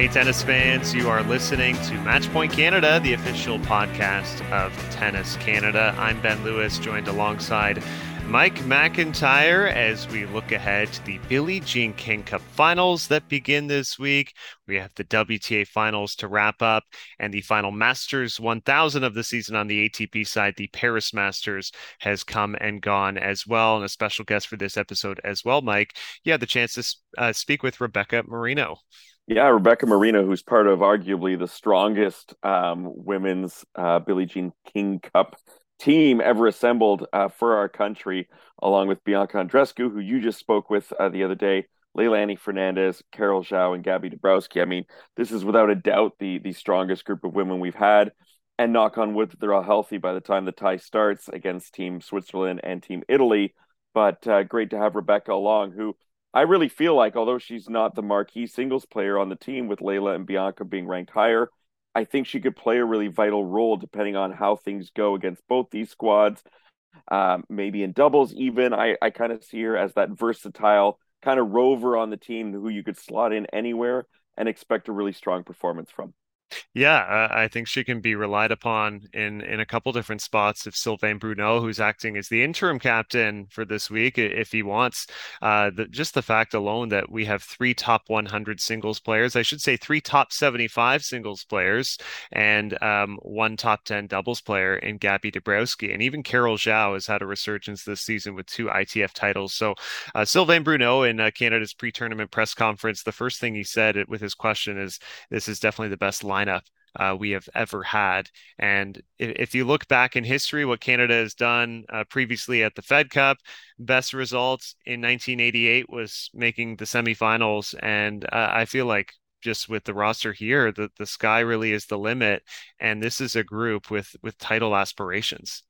Hey, tennis fans, you are listening to Matchpoint Canada, the official podcast of Tennis Canada. I'm Ben Lewis, joined alongside Mike McIntyre as we look ahead to the Billie Jean King Cup finals that begin this week. We have the WTA finals to wrap up and the final Masters 1000 of the season on the ATP side. The Paris Masters has come and gone as well. And a special guest for this episode as well, Mike. You had the chance to uh, speak with Rebecca Marino. Yeah, Rebecca Marino, who's part of arguably the strongest um, women's uh, Billie Jean King Cup team ever assembled uh, for our country, along with Bianca Andreescu, who you just spoke with uh, the other day, Leylah Annie Fernandez, Carol Zhao, and Gabby Dabrowski. I mean, this is without a doubt the the strongest group of women we've had. And knock on wood that they're all healthy by the time the tie starts against Team Switzerland and Team Italy. But uh, great to have Rebecca along, who I really feel like, although she's not the marquee singles player on the team, with Leylah and Bianca being ranked higher, I think she could play a really vital role depending on how things go against both these squads. Um, maybe in doubles, even. I, I kind of see her as that versatile kind of rover on the team who you could slot in anywhere and expect a really strong performance from. Yeah, uh, I think she can be relied upon in in a couple different spots. If Sylvain Bruneau, who's acting as the interim captain for this week, if he wants, uh, the, just the fact alone that we have three top 100 singles players, I should say three top 75 singles players, and um, one top 10 doubles player in Gabby Dabrowski, and even Carol Zhao has had a resurgence this season with two ITF titles. So uh, Sylvain Bruneau in uh, Canada's pre-tournament press conference, the first thing he said with his question is, "This is definitely the best line." Lineup uh, we have ever had. And if, if, you look back in history, what Canada has done uh, previously at the Fed Cup, best results in 1988 was making the semifinals. And uh, I feel like just with the roster here, the, the sky really is the limit. And this is a group with with title aspirations.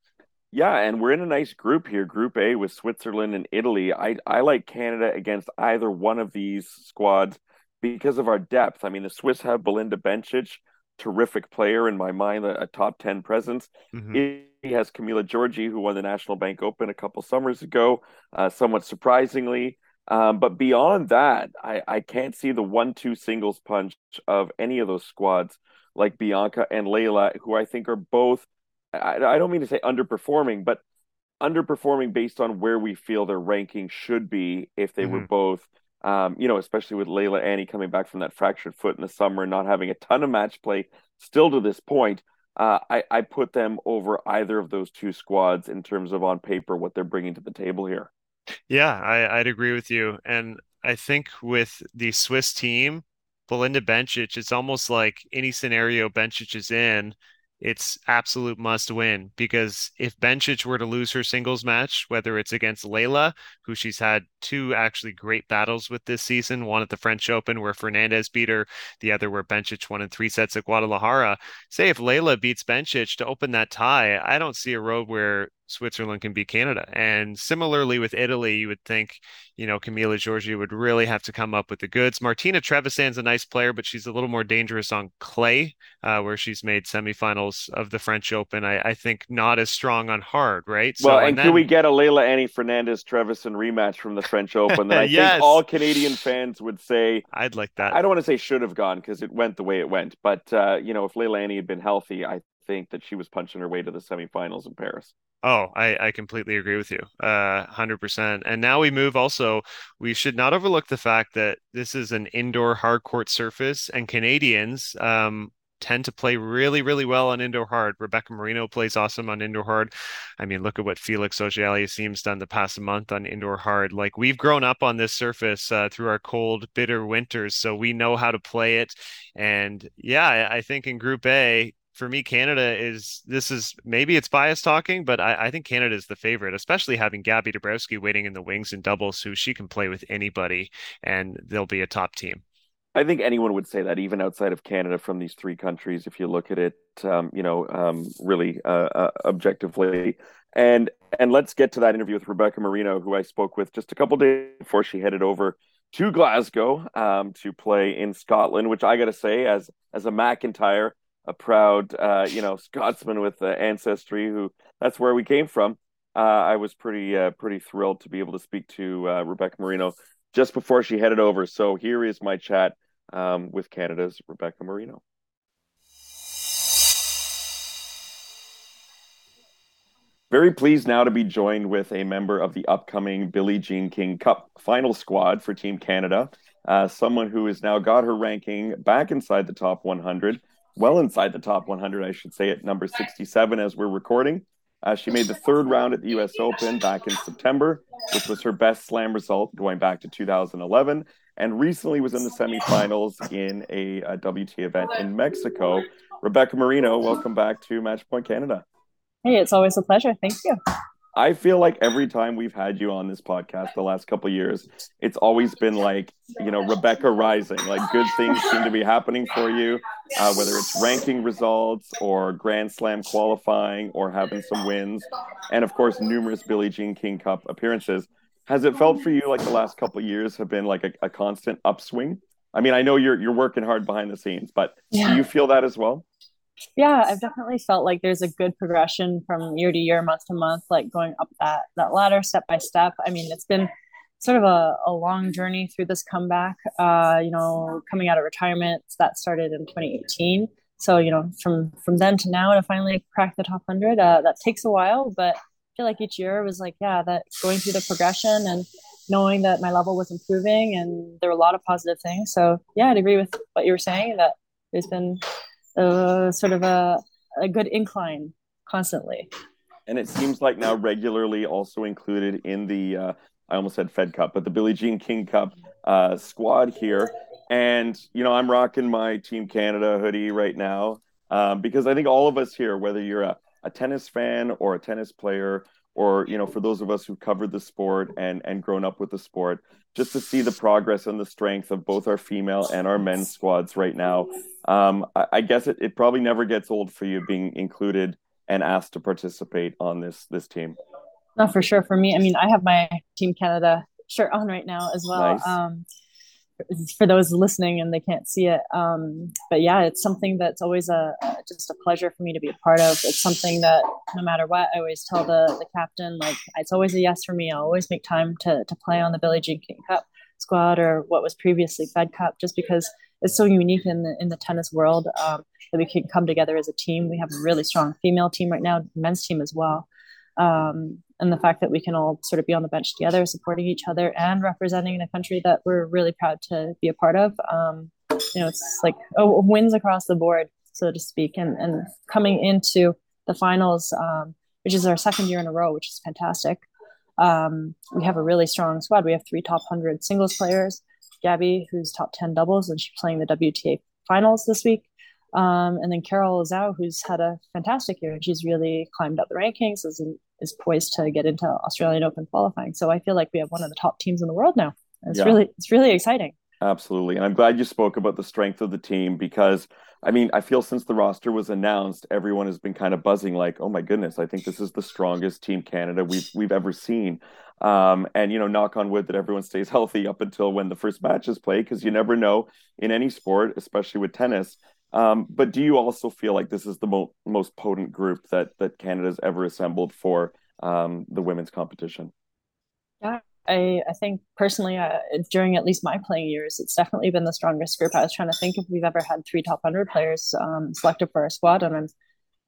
Yeah, and we're in a nice group here, Group A with Switzerland and Italy. I I like Canada against either one of these squads because of our depth. I mean, the Swiss have Belinda Bencic, terrific player in my mind, a, a top 10 presence. Mm-hmm. He has Camila Giorgi, who won the National Bank Open a couple summers ago, uh, somewhat surprisingly. Um, but beyond that, I, I can't see the one two singles punch of any of those squads like Bianca and Leylah, who I think are both, I, I don't mean to say underperforming, but underperforming based on where we feel their ranking should be if they mm-hmm. were both um, you know, especially with Leylah Annie coming back from that fractured foot in the summer and not having a ton of match play still to this point, uh, I, I put them over either of those two squads in terms of on paper what they're bringing to the table here. Yeah, I, I'd agree with you. And I think with the Swiss team, Belinda Bencic, it's almost like any scenario Bencic is in, it's absolute must win because if Bencic were to lose her singles match, whether it's against Leylah, who she's had two actually great battles with this season, one at the French Open where Fernandez beat her, the other where Bencic won in three sets at Guadalajara. Say if Leylah beats Bencic to open that tie, I don't see a road where Switzerland can beat Canada. And similarly with Italy, you would think, you know, Camila Giorgi would really have to come up with the goods. Martina Trevisan's a nice player, but she's a little more dangerous on clay, uh, where she's made semifinals of the French Open. I, I, think not as strong on hard, right? Well, and, and then... can we get a Leylah Annie Fernandez Trevisan rematch from the French Open that I yes. think all Canadian fans would say I'd like that. I don't want to say should have gone because it went the way it went, but uh, you know, if Leylah Annie had been healthy, I think that she was punching her way to the semifinals in Paris. Oh, I, I completely agree with you. Uh, 100%. And now we move also, we should not overlook the fact that this is an indoor hard court surface and Canadians um, tend to play really, really well on indoor hard. Rebecca Marino plays awesome on indoor hard. I mean, look at what Felix Auger-Aliassime's done the past month on indoor hard. Like we've grown up on this surface uh, through our cold, bitter winters, so we know how to play it. And yeah, I think in Group A, for me, Canada is this is maybe it's bias talking, but I, I think Canada is the favorite, especially having Gabby Dabrowski waiting in the wings in doubles, who she can play with anybody, and they'll be a top team. I think anyone would say that, even outside of Canada, from these three countries, if you look at it, um, you know, um, really uh, uh, objectively. And and let's get to that interview with Rebecca Marino, who I spoke with just a couple days before she headed over to Glasgow um, to play in Scotland, which I got to say, as as a McIntyre, a proud, uh, you know, Scotsman with uh, ancestry. Who that's where we came from. Uh, I was pretty uh, pretty thrilled to be able to speak to uh, Rebecca Marino just before she headed over. So here is my chat um, with Canada's Rebecca Marino. Very pleased now to be joined with a member of the upcoming Billie Jean King Cup final squad for Team Canada. Uh, someone who has now got her ranking back inside the top 100, well inside the top 100, I should say, at number 67 as we're recording. Uh, she made the third round at the US Open back in September, which was her best slam result going back to 2011, and recently was in the semifinals in a, a WT event in Mexico. Rebecca Marino, welcome back to Matchpoint Canada. Hey, it's always a pleasure. Thank you. I feel like every time we've had you on this podcast the last couple years, it's always been like, you know, Rebecca rising. Like good things seem to be happening for you, uh, whether it's ranking results or Grand Slam qualifying or having some wins, and of course, numerous Billie Jean King Cup appearances. Has it felt for you like the last couple years have been like a, a constant upswing? I mean, I know you're you're working hard behind the scenes, but yeah. do you feel that as well? Yeah i've definitely felt like there's a good progression from year to year month to month like going up that that ladder step by step. I mean it's been sort of a, a long journey through this comeback uh you know coming out of retirement that started in 2018 so you know from from then to now to finally crack the top 100 uh, that takes a while but i feel like each year was like yeah that going through the progression and knowing that my level was improving and there were a lot of positive things. So yeah i'd agree with what you were saying that there's been uh, sort of a, a good incline constantly. And it seems like now regularly also included in the, uh, I almost said Fed Cup, but the Billie Jean King Cup uh, squad here. And, you know, I'm rocking my Team Canada hoodie right now um, because I think all of us here, whether you're a, a tennis fan or a tennis player, or you know for those of us who covered the sport and and grown up with the sport just to see the progress and the strength of both our female and our men's squads right now. Um, I, I, guess it, it probably never gets old for you being included and asked to participate on this this team. No, for sure. For me, I mean, I have my Team Canada shirt on right now as well. Nice. Um, for those listening and they can't see it. Um, but yeah, it's something that's always a just a pleasure for me to be a part of. It's something that no matter what, I always tell the the captain like it's always a yes for me. I'll always make time to to play on the Billie Jean King Cup squad or what was previously Fed Cup, just because it's so unique in the in the tennis world um, that we can come together as a team. We have a really strong female team right now, men's team as well. Um, and the fact that we can all sort of be on the bench together, supporting each other and representing a country that we're really proud to be a part of. Um, you know, it's like oh, wins across the board, so to speak, and and coming into the finals, um, which is our second year in a row, which is fantastic. Um, we have a really strong squad. We have three top hundred singles players. Gabby, who's top ten doubles, and she's playing the WTA finals this week. Um, and then Carol Zhao, who's had a fantastic year, and she's really climbed up the rankings, is is poised to get into Australian Open qualifying. So I feel like we have one of the top teams in the world now. It's yeah. really it's really exciting. Absolutely. And I'm glad you spoke about the strength of the team because I mean, I feel since the roster was announced, everyone has been kind of buzzing like, "Oh my goodness, I think this is the strongest team Canada we've we've ever seen." Um, and you know, knock on wood that everyone stays healthy up until when the first matches play because you never know in any sport, especially with tennis. Um, but do you also feel like this is the mo- most potent group that that Canada's ever assembled for um, the women's competition? Yeah, I, I think personally, uh, during at least my playing years, it's definitely been the strongest group. I was trying to think if we've ever had three top hundred players um, selected for our squad, and I'm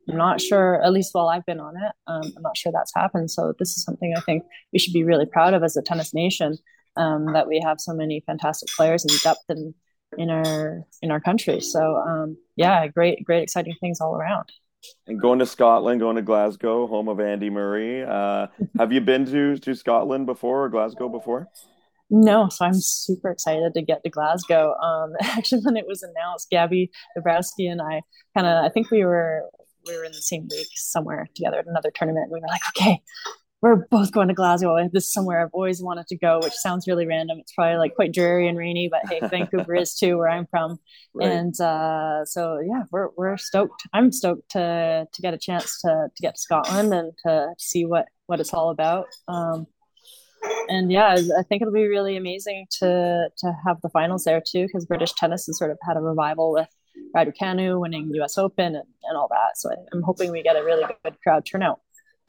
I'm not sure, at least while I've been on it, um, I'm not sure that's happened. So this is something I think we should be really proud of as a tennis nation um, that we have so many fantastic players and depth in in our in our country. So um, yeah, great, great, exciting things all around. And going to Scotland, going to Glasgow, home of Andy Murray. Uh, have you been to to Scotland before or Glasgow before? No, so I'm super excited to get to Glasgow. Um, actually, when it was announced, Gabby Dabrowski and I kind of, I think we were we were in the same week somewhere together at another tournament. And we were like, okay, we're both going to Glasgow. This is somewhere I've always wanted to go, which sounds really random. It's probably like quite dreary and rainy, but hey, Vancouver is too, where I'm from. Right. And uh, so yeah, we're we're stoked. I'm stoked to to get a chance to to get to Scotland and to see what what it's all about. Um, and yeah, I think it'll be really amazing to to have the finals there too, because British tennis has sort of had a revival with Raducanu winning U.S. Open and, and all that. So I, I'm hoping we get a really good crowd turnout.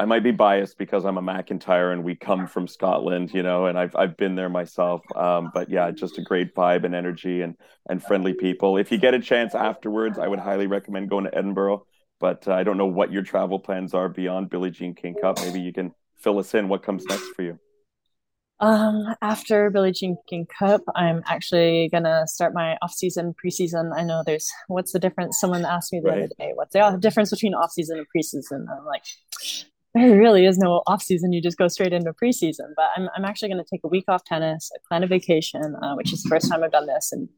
I might be biased because I'm a McIntyre and we come from Scotland, you know, and I've I've been there myself. Um, but yeah, just a great vibe and energy and and friendly people. If you get a chance afterwards, I would highly recommend going to Edinburgh. But uh, I don't know what your travel plans are beyond Billie Jean King Cup. Maybe you can fill us in. What comes next for you? Um, after Billie Jean King Cup, I'm actually gonna start my off season, preseason. I know there's what's the difference? Someone asked me the right. other day, what's the difference between off season and preseason? I'm like, there really is no off season. You just go straight into preseason. But I'm I'm actually gonna take a week off tennis. I plan a vacation, uh, which is the first time I've done this and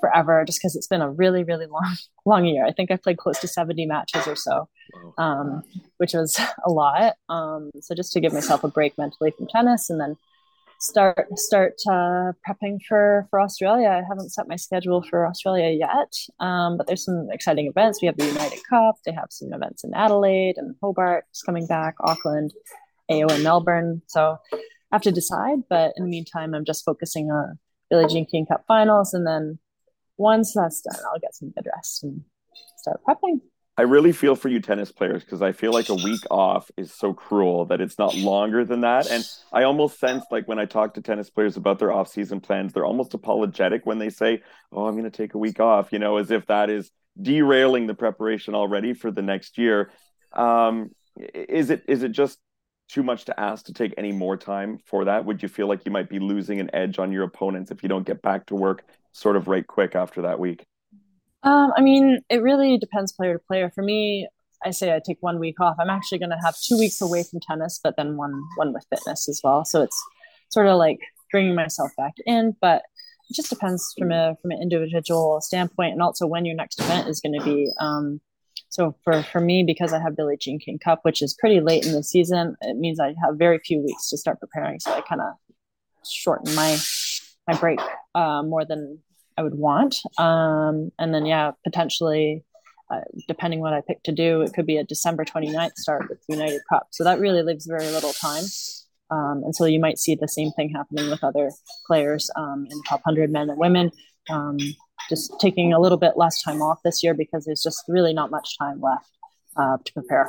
forever, just because it's been a really really long long year. I think I played close to 70 matches or so, um, which was a lot. Um, so just to give myself a break mentally from tennis, and then start start uh, prepping for for Australia. I haven't set my schedule for Australia yet, um, but there's some exciting events. We have the United Cup. They have some events in Adelaide and Hobart is coming back, Auckland, AO Melbourne. So I have to decide. But in the meantime, I'm just focusing on Billie Jean King Cup finals, and then once that's done, I'll get some good rest and start prepping. I really feel for you tennis players because I feel like a week off is so cruel that it's not longer than that. And I almost sense like when I talk to tennis players about their off-season plans, they're almost apologetic when they say, "Oh, I'm going to take a week off," you know, as if that is derailing the preparation already for the next year. Um, is it is it just too much to ask to take any more time for that? Would you feel like you might be losing an edge on your opponents if you don't get back to work sort of right quick after that week? Um, I mean, it really depends player to player. For me, I say I take one week off. I'm actually going to have two weeks away from tennis, but then one one with fitness as well. So it's sort of like bringing myself back in, but it just depends from a from an individual standpoint, and also when your next event is going to be. Um, so for for me, because I have Billie Jean King Cup, which is pretty late in the season, it means I have very few weeks to start preparing. So I kind of shorten my my break uh, more than I would want. Um, and then, yeah, potentially, uh, depending what I pick to do, it could be a December 29th start with the United Cup. So that really leaves very little time. Um, and so you might see the same thing happening with other players um, in the top 100 men and women. Um, just taking a little bit less time off this year because there's just really not much time left uh, to prepare.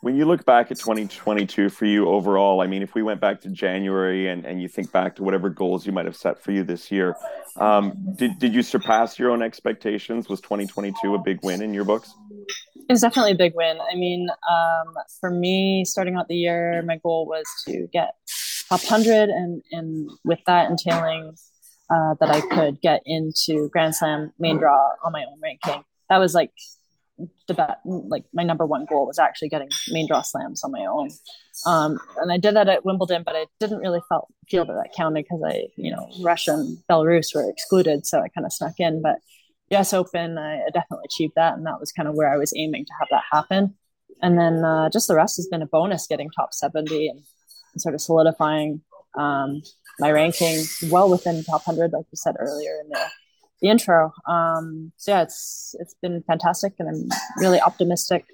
When you look back at 2022 for you overall, I mean, if we went back to January and, and you think back to whatever goals you might have set for you this year, um, did, did you surpass your own expectations? Was 2022 a big win in your books? It was definitely a big win. I mean, um, for me, starting out the year, my goal was to get top 100, and, and with that entailing uh, that I could get into Grand Slam main draw on my own ranking. That was like the bet, like my number one goal was actually getting main draw slams on my own. Um, and I did that at Wimbledon, but I didn't really felt feel that that counted because I, you know, Russia and Belarus were excluded, so I kind of snuck in. But US Open, I, definitely achieved that, and that was kind of where I was aiming to have that happen. And then uh, just the rest has been a bonus, getting top seventy and, and sort of solidifying um, my ranking well within top hundred, like you said earlier in the the intro. Um, so yeah, it's it's been fantastic, and I'm really optimistic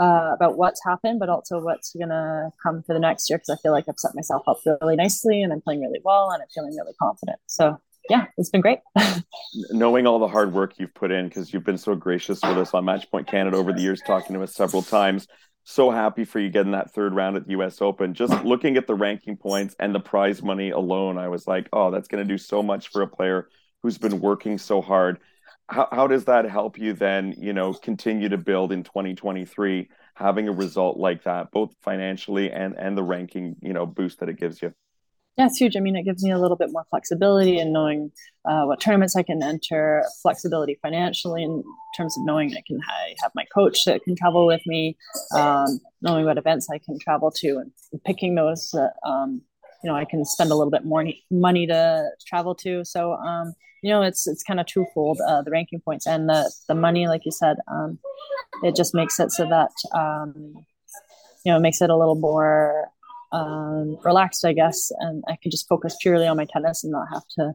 uh, about what's happened, but also what's gonna come for the next year because I feel like I've set myself up really nicely, and I'm playing really well, and I'm feeling really confident. So yeah, it's been great. Knowing all the hard work you've put in, because you've been so gracious with us on Matchpoint Canada over the years, talking to us several times. So happy for you getting that third round at the U.S. Open. Just looking at the ranking points and the prize money alone, I was like, oh, that's going to do so much for a player who's been working so hard. How, how does that help you then, you know, continue to build in 2023, having a result like that, both financially and and the ranking, you know, boost that it gives you? Yeah, it's huge. I mean, it gives me a little bit more flexibility in knowing uh, what tournaments I can enter, flexibility financially in terms of knowing I can I have my coach that can travel with me, um, knowing what events I can travel to, and, picking those that um, you know I can spend a little bit more money to travel to. So um, you know it's it's kind of twofold uh, the ranking points and the the money like you said um, it just makes it so that um, you know it makes it a little more um, relaxed i guess and i can just focus purely on my tennis and not have to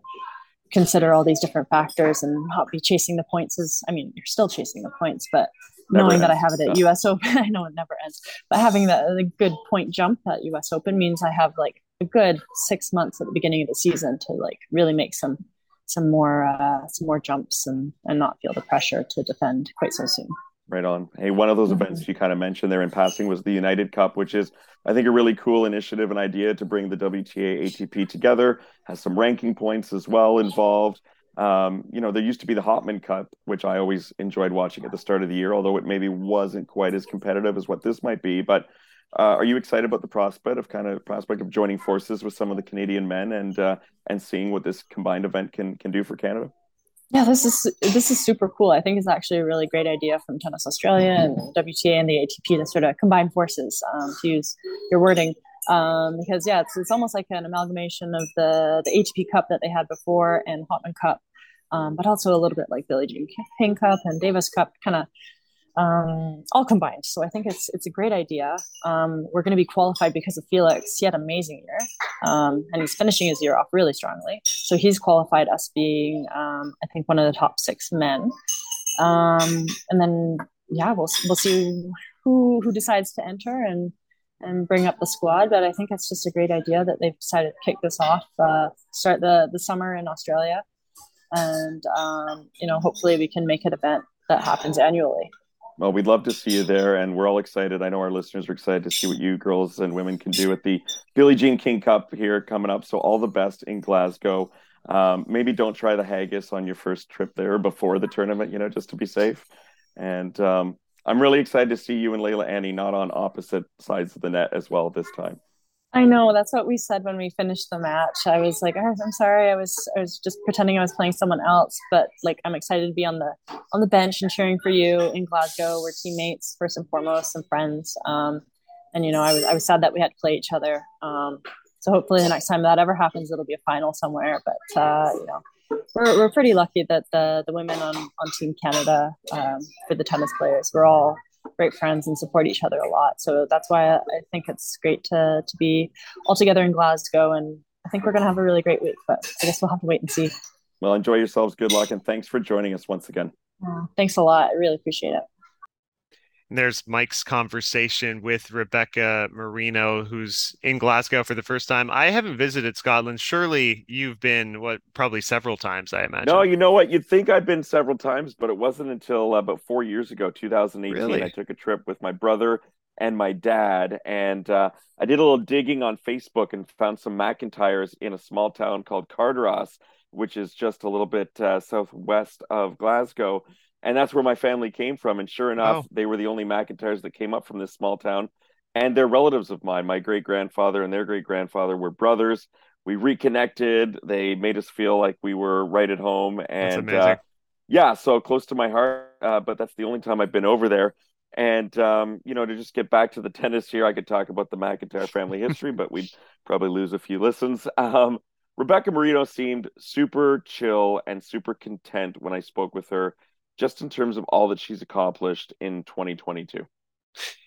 consider all these different factors and not be chasing the points is i mean you're still chasing the points but never knowing ends. that i have it at us open i know it never ends but having the, the good point jump at us open means i have like a good six months at the beginning of the season to like really make some some more uh, some more jumps and and not feel the pressure to defend quite so soon. Right on. Hey, one of those mm-hmm. events you kind of mentioned there in passing was the United Cup, which is, I think, a really cool initiative and idea to bring the WTA ATP together. Has some ranking points as well involved. Um, you know, there used to be the Hopman Cup, which I always enjoyed watching at the start of the year, although it maybe wasn't quite as competitive as what this might be. But are you excited about the prospect of kind of prospect of joining forces with some of the Canadian men and uh, and seeing what this combined event can can do for Canada? Yeah, this is this is super cool. I think it's actually a really great idea from Tennis Australia and WTA and the ATP to sort of combine forces, um, to use your wording, um, because yeah, it's it's almost like an amalgamation of the the ATP Cup that they had before and Hopman Cup, um, but also a little bit like Billie Jean King Cup and Davis Cup, kind of um, all combined. So I think it's it's a great idea. Um, we're going to be qualified because of Felix. He had an amazing year, um, and he's finishing his year off really strongly. So he's qualified us being, um, I think, one of the top six men. Um, and then yeah, we'll we'll see who who decides to enter and and bring up the squad. But I think it's just a great idea that they've decided to kick this off, uh, start the the summer in Australia, and um, you know hopefully we can make it an event that happens annually. Well, we'd love to see you there, and we're all excited. I know our listeners are excited to see what you girls and women can do at the Billie Jean King Cup here coming up. So, all the best in Glasgow. Um, maybe don't try the haggis on your first trip there before the tournament, you know, just to be safe. And um, I'm really excited to see you and Leylah Annie not on opposite sides of the net as well this time. I know that's what we said when we finished the match. I was like, oh, I'm sorry, I was I was just pretending I was playing someone else, but like I'm excited to be on the on the bench and cheering for you in Glasgow. We're teammates first and foremost and friends. Um, and you know, I was I was sad that we had to play each other. Um, so hopefully the next time that ever happens, it'll be a final somewhere. But uh, you know, we're we're pretty lucky that the the women on on Team Canada um, for the tennis players, we're all great friends and support each other a lot. So that's why I think it's great to to be all together in Glasgow, and I think we're going to have a really great week. But I guess we'll have to wait and see. Well, enjoy yourselves. Good luck, and thanks for joining us once again. Thanks a lot. I really appreciate it. And there's Mike's conversation with Rebecca Marino, who's in Glasgow for the first time. I haven't visited Scotland. Surely you've been, what, probably several times, I imagine. No, you know what? You'd think I'd been several times, but it wasn't until uh, about four years ago, 2018, really? I took a trip with my brother and my dad. And uh, I did a little digging on Facebook and found some McIntyres in a small town called Cardross, which is just a little bit uh, southwest of Glasgow and that's where my family came from. And sure enough, they were the only McIntyres that came up from this small town, and they're relatives of mine. My great grandfather and their great grandfather were brothers. We reconnected. They made us feel like we were right at home, and uh, yeah, so close to my heart. Uh, but that's the only time I've been over there. And um, you know, to just get back to the tennis here, I could talk about the McIntyre family history, but we'd probably lose a few listens. Um, Rebecca Marino seemed super chill and super content when I spoke with her just in terms of all that she's accomplished in 2022.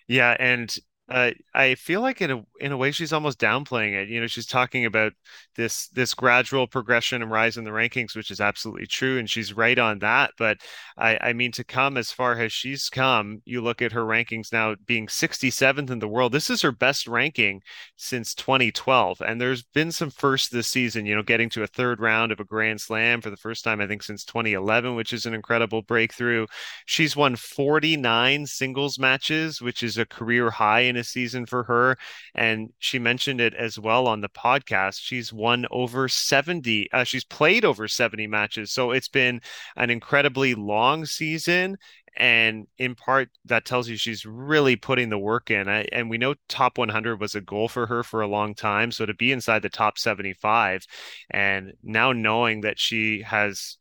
Yeah, and uh, I feel like in a in a way she's almost downplaying it. You know, she's talking about this this gradual progression and rise in the rankings, which is absolutely true, and she's right on that. But I, I mean, to come as far as she's come, you look at her rankings now being 67th in the world. This is her best ranking since 2012, and there's been some firsts this season. You know, getting to a third round of a Grand Slam for the first time I think since 2011, which is an incredible breakthrough. She's won 49 singles matches, which is a career high in season for her. And she mentioned it as well on the podcast. She's won over 70, uh, she's played over 70 matches. So it's been an incredibly long season. And in part, that tells you she's really putting the work in. I, and we know top 100 was a goal for her for a long time. So to be inside the top 75 and now knowing that she has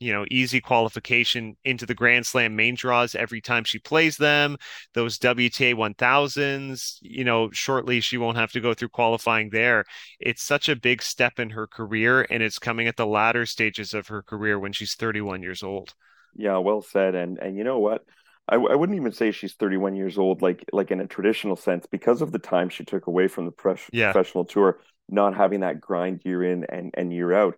you know, easy qualification into the Grand Slam main draws every time she plays them. Those WTA 1000s, you know, shortly she won't have to go through qualifying there. It's such a big step in her career, and it's coming at the latter stages of her career when she's 31 years old. Yeah, well said. And and you know what? I, I wouldn't even say she's 31 years old, like like in a traditional sense, because of the time she took away from the yeah. professional tour, not having that grind year in and, and year out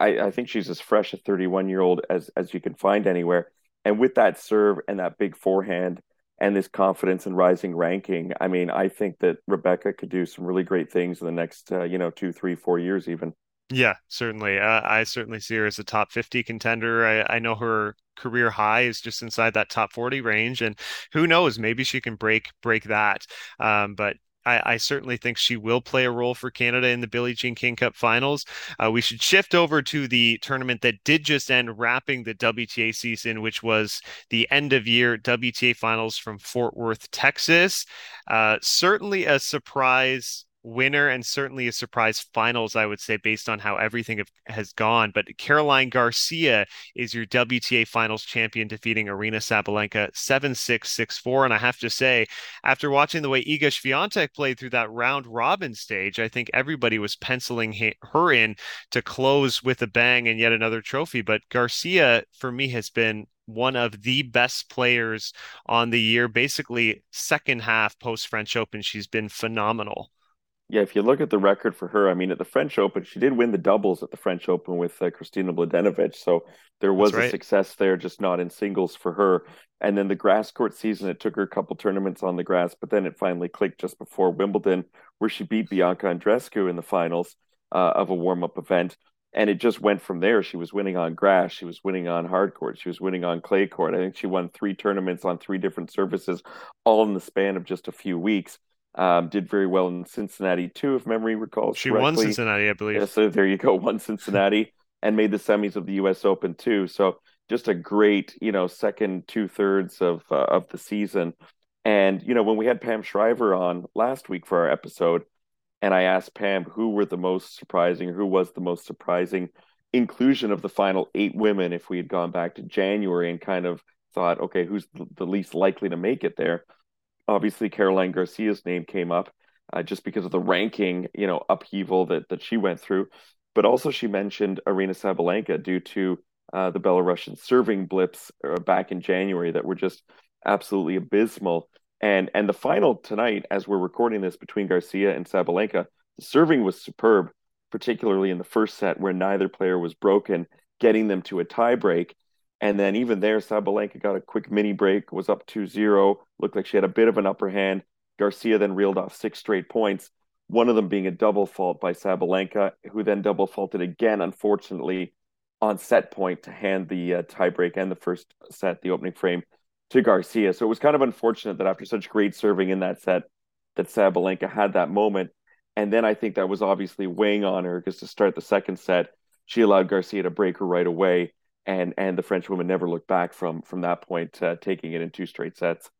I, I think she's as fresh a 31 year old as as you can find anywhere. And with that serve and that big forehand and this confidence and rising ranking, I mean, I think that Rebecca could do some really great things in the next, uh, you know, two, three, four years even. Yeah, certainly. Uh, I certainly see her as a top 50 contender. I, I know her career high is just inside that top 40 range. And who knows, maybe she can break break that. Um, but I, I, certainly think she will play a role for Canada in the Billie Jean King Cup finals. Uh, we should shift over to the tournament that did just end, wrapping the WTA season, which was the end of year WTA finals from Fort Worth, Texas. Uh, certainly a surprise winner and certainly a surprise finals, I would say, based on how everything has gone. But Caroline Garcia is your WTA finals champion, defeating Aryna Sabalenka 7 6 6 4. And I have to say, after watching the way Iga Swiatek played through that round robin stage, I think everybody was penciling her in to close with a bang and yet another trophy. But Garcia, for me, has been one of the best players on the year, basically second half post French Open. She's been phenomenal. Yeah, if you look at the record for her, I mean, at the French Open, she did win the doubles at the French Open with uh, Kristina Mladenovic. So there was right. a success there, just not in singles for her. And then the grass court season, it took her a couple tournaments on the grass, but then it finally clicked just before Wimbledon, where she beat Bianca Andreescu in the finals uh, of a warm up event. And it just went from there. She was winning on grass, she was winning on hard court, she was winning on clay court. I think she won three tournaments on three different surfaces, all in the span of just a few weeks. Um, did very well in Cincinnati too, if memory recalls. She correctly. won Cincinnati, I believe. Yeah, so there you go, won Cincinnati and made the semis of the U.S. Open too. So just a great, you know, second two thirds of uh, of the season. And you know, when we had Pam Shriver on last week for our episode, and I asked Pam who were the most surprising, who was the most surprising inclusion of the final eight women, if we had gone back to January and kind of thought, okay, who's the least likely to make it there? Obviously Caroline Garcia's name came up uh, just because of the ranking, you know, upheaval that that she went through. But also she mentioned Aryna Sabalenka due to uh, the Belarusian serving blips uh, back in January that were just absolutely abysmal. And and the final tonight, as we're recording this between Garcia and Sabalenka, the serving was superb, particularly in the first set where neither player was broken, getting them to a tiebreak. And then even there, Sabalenka got a quick mini break, was up 2-0, looked like she had a bit of an upper hand. Garcia then reeled off six straight points, one of them being a double fault by Sabalenka, who then double faulted again, unfortunately, on set point to hand the uh, tiebreak and the first set, the opening frame, to Garcia. So it was kind of unfortunate that after such great serving in that set, that Sabalenka had that moment. And then I think that was obviously weighing on her because to start the second set, she allowed Garcia to break her right away and and the French woman never looked back from from that point, uh, taking it in two straight sets.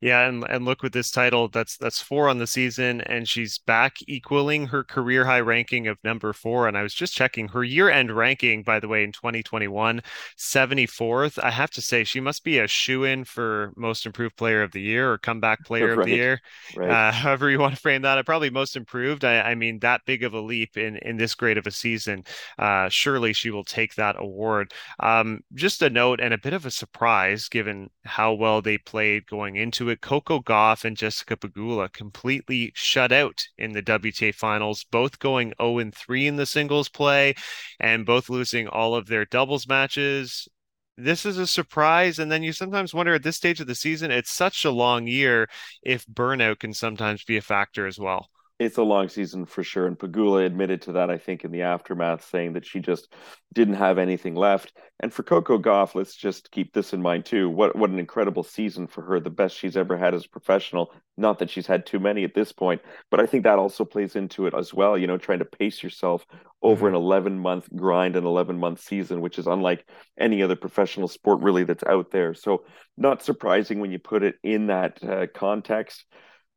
Yeah, and and look with this title, that's that's four on the season, and she's back equaling her career high ranking of number four. And I was just checking her year end ranking, by the way, in 2021, 74th. I have to say, she must be a shoe in for most improved player of the year or comeback player right. of the year, right. uh, however you want to frame that. Probably most improved. I, I, mean, that big of a leap in in this great of a season. Uh, surely she will take that award. Um, just a note and a bit of a surprise given how well they played going into it, Coco Gauff and Jessica Pegula completely shut out in the WTA finals, both going 0 3 in the singles play and both losing all of their doubles matches. This is a surprise. And then you sometimes wonder at this stage of the season, it's such a long year if burnout can sometimes be a factor as well it's a long season for sure. And Pegula admitted to that, I think, in the aftermath, saying that she just didn't have anything left. And for Coco Gauff, let's just keep this in mind too. What what an incredible season for her, the best she's ever had as a professional. Not that she's had too many at this point, but I think that also plays into it as well. You know, trying to pace yourself over mm-hmm. an 11 month grind, an 11 month season, which is unlike any other professional sport really that's out there. So not surprising when you put it in that uh, context.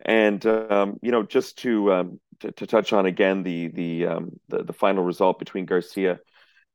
And um, you know, just to, um, to, to touch on again the the, um, the the final result between Garcia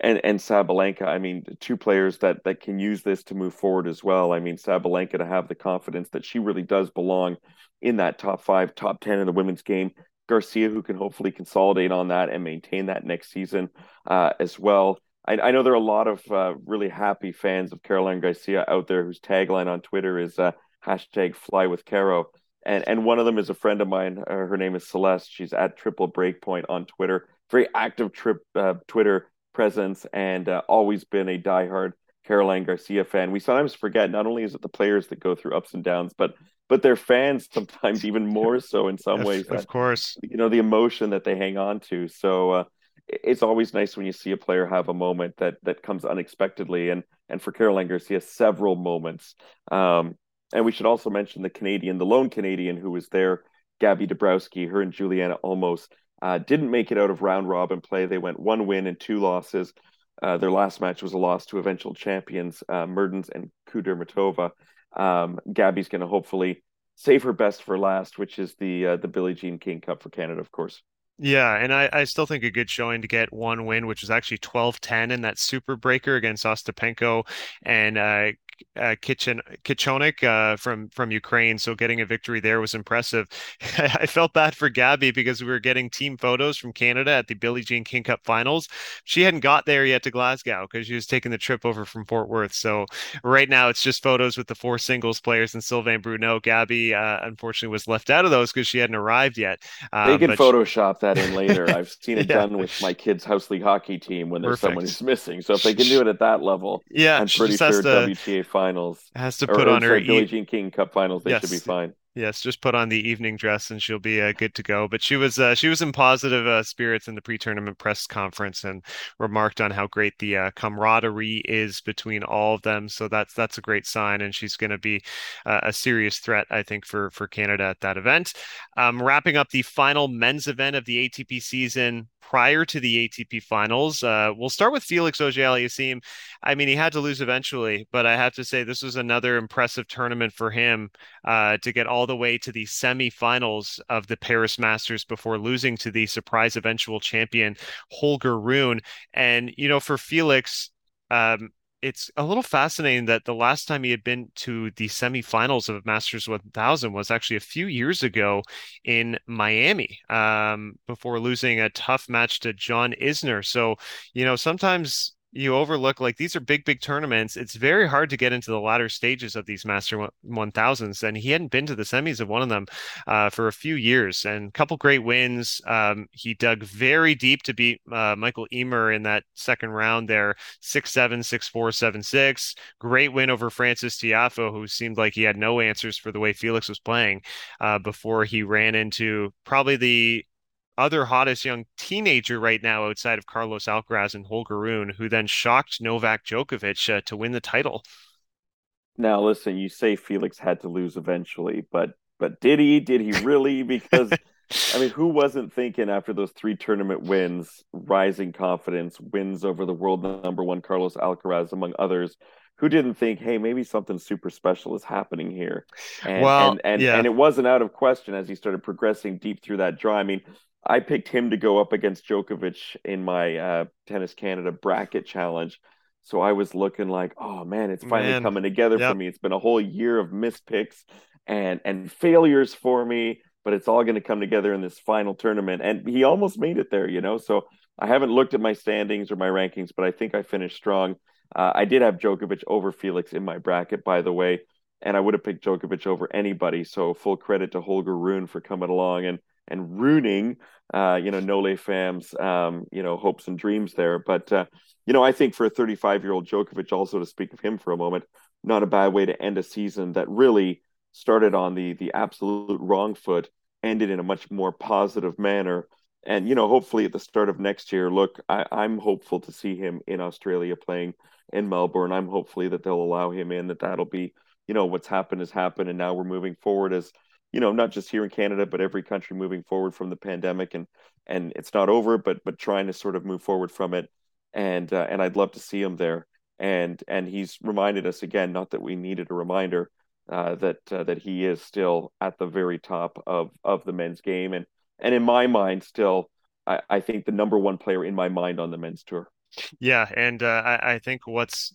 and and Sabalenka. I mean, two players that that can use this to move forward as well. I mean, Sabalenka to have the confidence that she really does belong in that top five, top ten in the women's game. Garcia, who can hopefully consolidate on that and maintain that next season uh, as well. I, I, know there are a lot of uh, really happy fans of Caroline Garcia out there whose tagline on Twitter is uh, hashtag Fly with Caro and and one of them is a friend of mine. Uh, her name is Celeste. She's at Triple Breakpoint on Twitter. Very active trip uh, Twitter presence, and uh, always been a diehard Caroline Garcia fan. We sometimes forget not only is it the players that go through ups and downs, but but their fans sometimes even more so in some of, ways. Of that, course, you know the emotion that they hang on to. So uh, it's always nice when you see a player have a moment that that comes unexpectedly, and and for Caroline Garcia, several moments. Um, and we should also mention the Canadian, the lone Canadian who was there, Gabby Dabrowski. Her and Giuliana almost uh, didn't make it out of round robin play. They went one win and two losses. Uh, their last match was a loss to eventual champions uh, Mertens and Kudermetova. Um, Gabby's going to hopefully save her best for last, which is the uh, the Billie Jean King Cup for Canada, of course. Yeah, and I, I still think a good showing to get one win, which was actually 12-10 in that super breaker against Ostapenko and uh, uh, Kitchen Kichenok uh, from from Ukraine. So getting a victory there was impressive. I felt bad for Gabby because we were getting team photos from Canada at the Billie Jean King Cup finals. She hadn't got there yet to Glasgow because she was taking the trip over from Fort Worth. So right now it's just photos with the four singles players and Sylvain Bruneau. Gabby uh, unfortunately was left out of those because she hadn't arrived yet. Um, they can Photoshop she... that in later. I've seen it yeah. done with my kids' house league hockey team when there's Perfect. someone who's missing. So if they can do it at that level, yeah, I'm pretty sure to... WTA finals. Has to put or, on her Billie Jean King Cup finals. They yes. should be fine. Yes, just put on the evening dress and she'll be uh, good to go. But she was uh, she was in positive uh, spirits in the pre-tournament press conference and remarked on how great the uh, camaraderie is between all of them. So that's that's a great sign, and she's going to be uh, a serious threat, I think, for for Canada at that event. Um, wrapping up the final men's event of the ATP season, prior to the ATP finals. Uh, we'll start with Felix Auger-Aliassime. I mean, he had to lose eventually, but I have to say this was another impressive tournament for him uh, to get all the way to the semifinals of the Paris Masters before losing to the surprise eventual champion Holger Rune. And you know, for Felix. Um, it's a little fascinating that the last time he had been to the semifinals of Masters 1000 was actually a few years ago in Miami um, before losing a tough match to John Isner. So, you know, sometimes you overlook like these are big big tournaments. It's very hard to get into the latter stages of these master 1000s and he hadn't been to the semis of one of them uh, for a few years and a couple great wins um, he dug very deep to beat uh, Mikael Ymer in that second round there 6-7 6-4 7-6 great win over Frances Tiafoe who seemed like he had no answers for the way felix was playing uh, before he ran into probably the other hottest young teenager right now outside of Carlos Alcaraz and Holger Rune, who then shocked Novak Djokovic uh, to win the title. Now, listen, you say Felix had to lose eventually, but but did he? Did he really? Because I mean, who wasn't thinking after those three tournament wins, rising confidence, wins over the world number one Carlos Alcaraz, among others, who didn't think, hey, maybe something super special is happening here? And well, and and, yeah. and it wasn't out of question as he started progressing deep through that draw. I mean, I picked him to go up against Djokovic in my uh, Tennis Canada bracket challenge. So I was looking like, oh man, it's finally man. coming together yep. for me. It's been a whole year of missed picks and and failures for me, but it's all going to come together in this final tournament. And he almost made it there, you know. So I haven't looked at my standings or my rankings, but I think I finished strong. Uh, I did have Djokovic over Felix in my bracket, by the way, and I would have picked Djokovic over anybody. So full credit to Holger Rune for coming along and and ruining, uh, you know, Nole Fam's, um, you know, hopes and dreams there. But, uh, you know, I think for a 35 year old Djokovic, also to speak of him for a moment, not a bad way to end a season that really started on the the absolute wrong foot, ended in a much more positive manner. And you know, hopefully at the start of next year, look, I, I'm hopeful to see him in Australia playing in Melbourne. I'm hopefully that they'll allow him in. That that'll be, you know, what's happened has happened, and now we're moving forward as you know, not just here in Canada, but every country moving forward from the pandemic, and and it's not over, but but trying to sort of move forward from it, and uh, and I'd love to see him there, and and he's reminded us again, not that we needed a reminder, uh, that uh, that he is still at the very top of of the men's game, and and in my mind, still, I, I think the number one player in my mind on the men's tour. Yeah, and uh, I, I think what's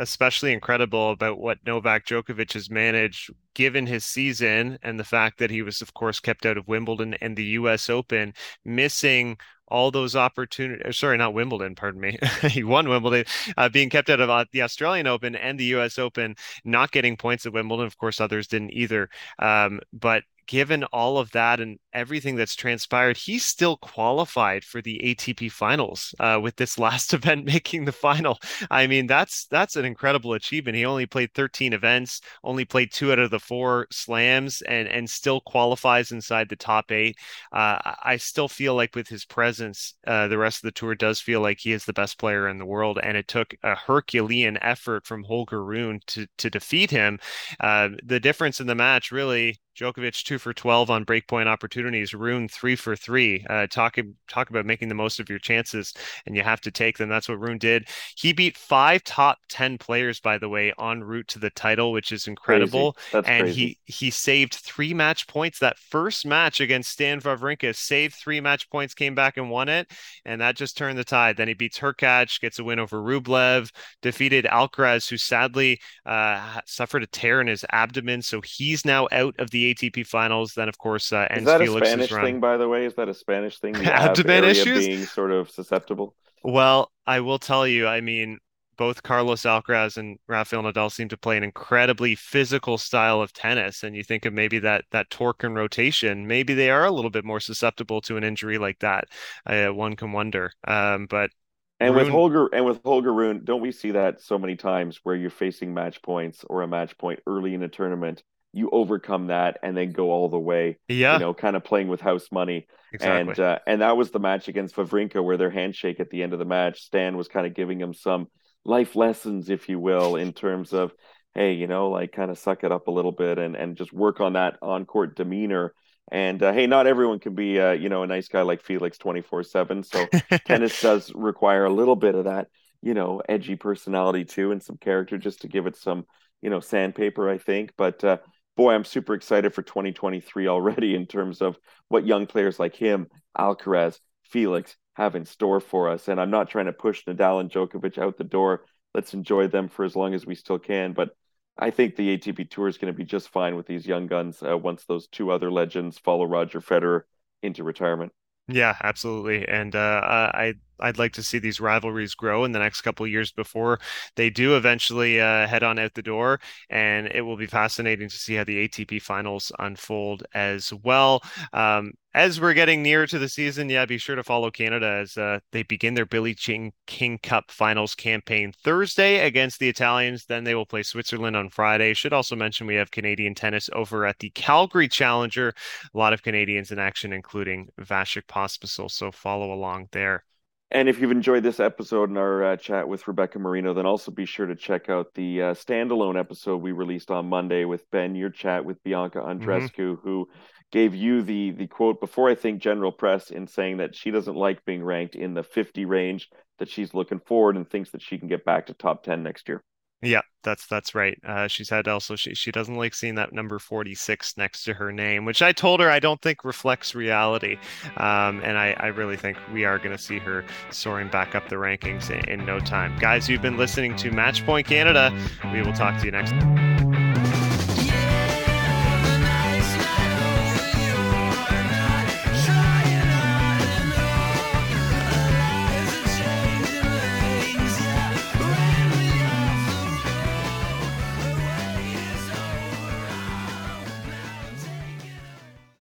especially incredible about what Novak Djokovic has managed given his season and the fact that he was of course kept out of Wimbledon and the US Open missing all those opportunities sorry not Wimbledon pardon me. He won Wimbledon uh, being kept out of uh, the Australian Open and the US Open not getting points at Wimbledon. Of course others didn't either. Um, but given all of that and everything that's transpired, he's still qualified for the ATP finals uh, with this last event making the final. I mean, that's that's an incredible achievement. He only played 13 events, only played two out of the four slams, and and still qualifies inside the top eight. Uh, I still feel like with his presence, uh, the rest of the tour does feel like he is the best player in the world, and it took a Herculean effort from Holger Rune to to defeat him. Uh, the difference in the match really Djokovic two for twelve on breakpoint opportunities. Rune three for three. Uh, talk talk about making the most of your chances, and you have to take them. That's what Rune did. He beat five top ten players, by the way, en route to the title, which is incredible. and crazy. he he saved three match points. That first match against Stan Wawrinka saved three match points, came back and won it, and that just turned the tide. Then he beats Hurkacz, gets a win over Rublev, defeated Alcaraz, who sadly uh, suffered a tear in his abdomen, so he's now out of the ATP Finals. Then, of course, uh, is Spanish thing, by the way? Is that a Spanish thing? Abdomen issues being sort of susceptible. Well, I will tell you. I mean, both Carlos Alcaraz and Rafael Nadal seem to play an incredibly physical style of tennis, and you think of maybe that that torque and rotation, maybe they are a little bit more susceptible to an injury like that. Uh, one can wonder. Um, but and Rune... with Holger and with Holger Rune, don't we see that so many times where you're facing match points or a match point early in a tournament you overcome that and then go all the way. Yeah, you know, kind of playing with house money. Exactly. And uh, and that was the match against Wawrinka where their handshake at the end of the match, Stan was kind of giving him some life lessons, if you will, in terms of hey, you know, like kind of suck it up a little bit and and just work on that on court demeanor. And uh, hey, not everyone can be uh, you know a nice guy like Felix twenty four seven. So tennis does require a little bit of that you know edgy personality too and some character just to give it some you know sandpaper, I think. But uh, boy, I'm super excited for 2023 already in terms of what young players like him, Alcaraz, Felix have in store for us. And I'm not trying to push Nadal and Djokovic out the door. Let's enjoy them for as long as we still can. But I think the ATP Tour is going to be just fine with these young guns uh, once those two other legends follow Roger Federer into retirement. Yeah, absolutely. And uh, I I'd like to see these rivalries grow in the next couple years before they do eventually uh, head on out the door. And it will be fascinating to see how the ATP finals unfold as well. Um, as we're getting near to the season, yeah, be sure to follow Canada as uh, they begin their Billie Jean King Cup finals campaign Thursday against the Italians. Then they will play Switzerland on Friday. Should also mention we have Canadian tennis over at the Calgary Challenger. A lot of Canadians in action, including Vasek Pospisil. So follow along there. And if you've enjoyed this episode and our uh, chat with Rebecca Marino, then also be sure to check out the uh, standalone episode we released on Monday with Ben, your chat with Bianca mm-hmm. Mm-hmm. who gave you the the quote before I think general press in saying that she doesn't like being ranked in the 50 range, that she's looking forward and thinks that she can get back to top 10 next year. Yeah, that's that's right. Uh, she said also she she doesn't like seeing that number forty six next to her name, which I told her I don't think reflects reality. Um, and I I really think we are going to see her soaring back up the rankings in, in no time. Guys, you've been listening to Matchpoint Canada. We will talk to you next.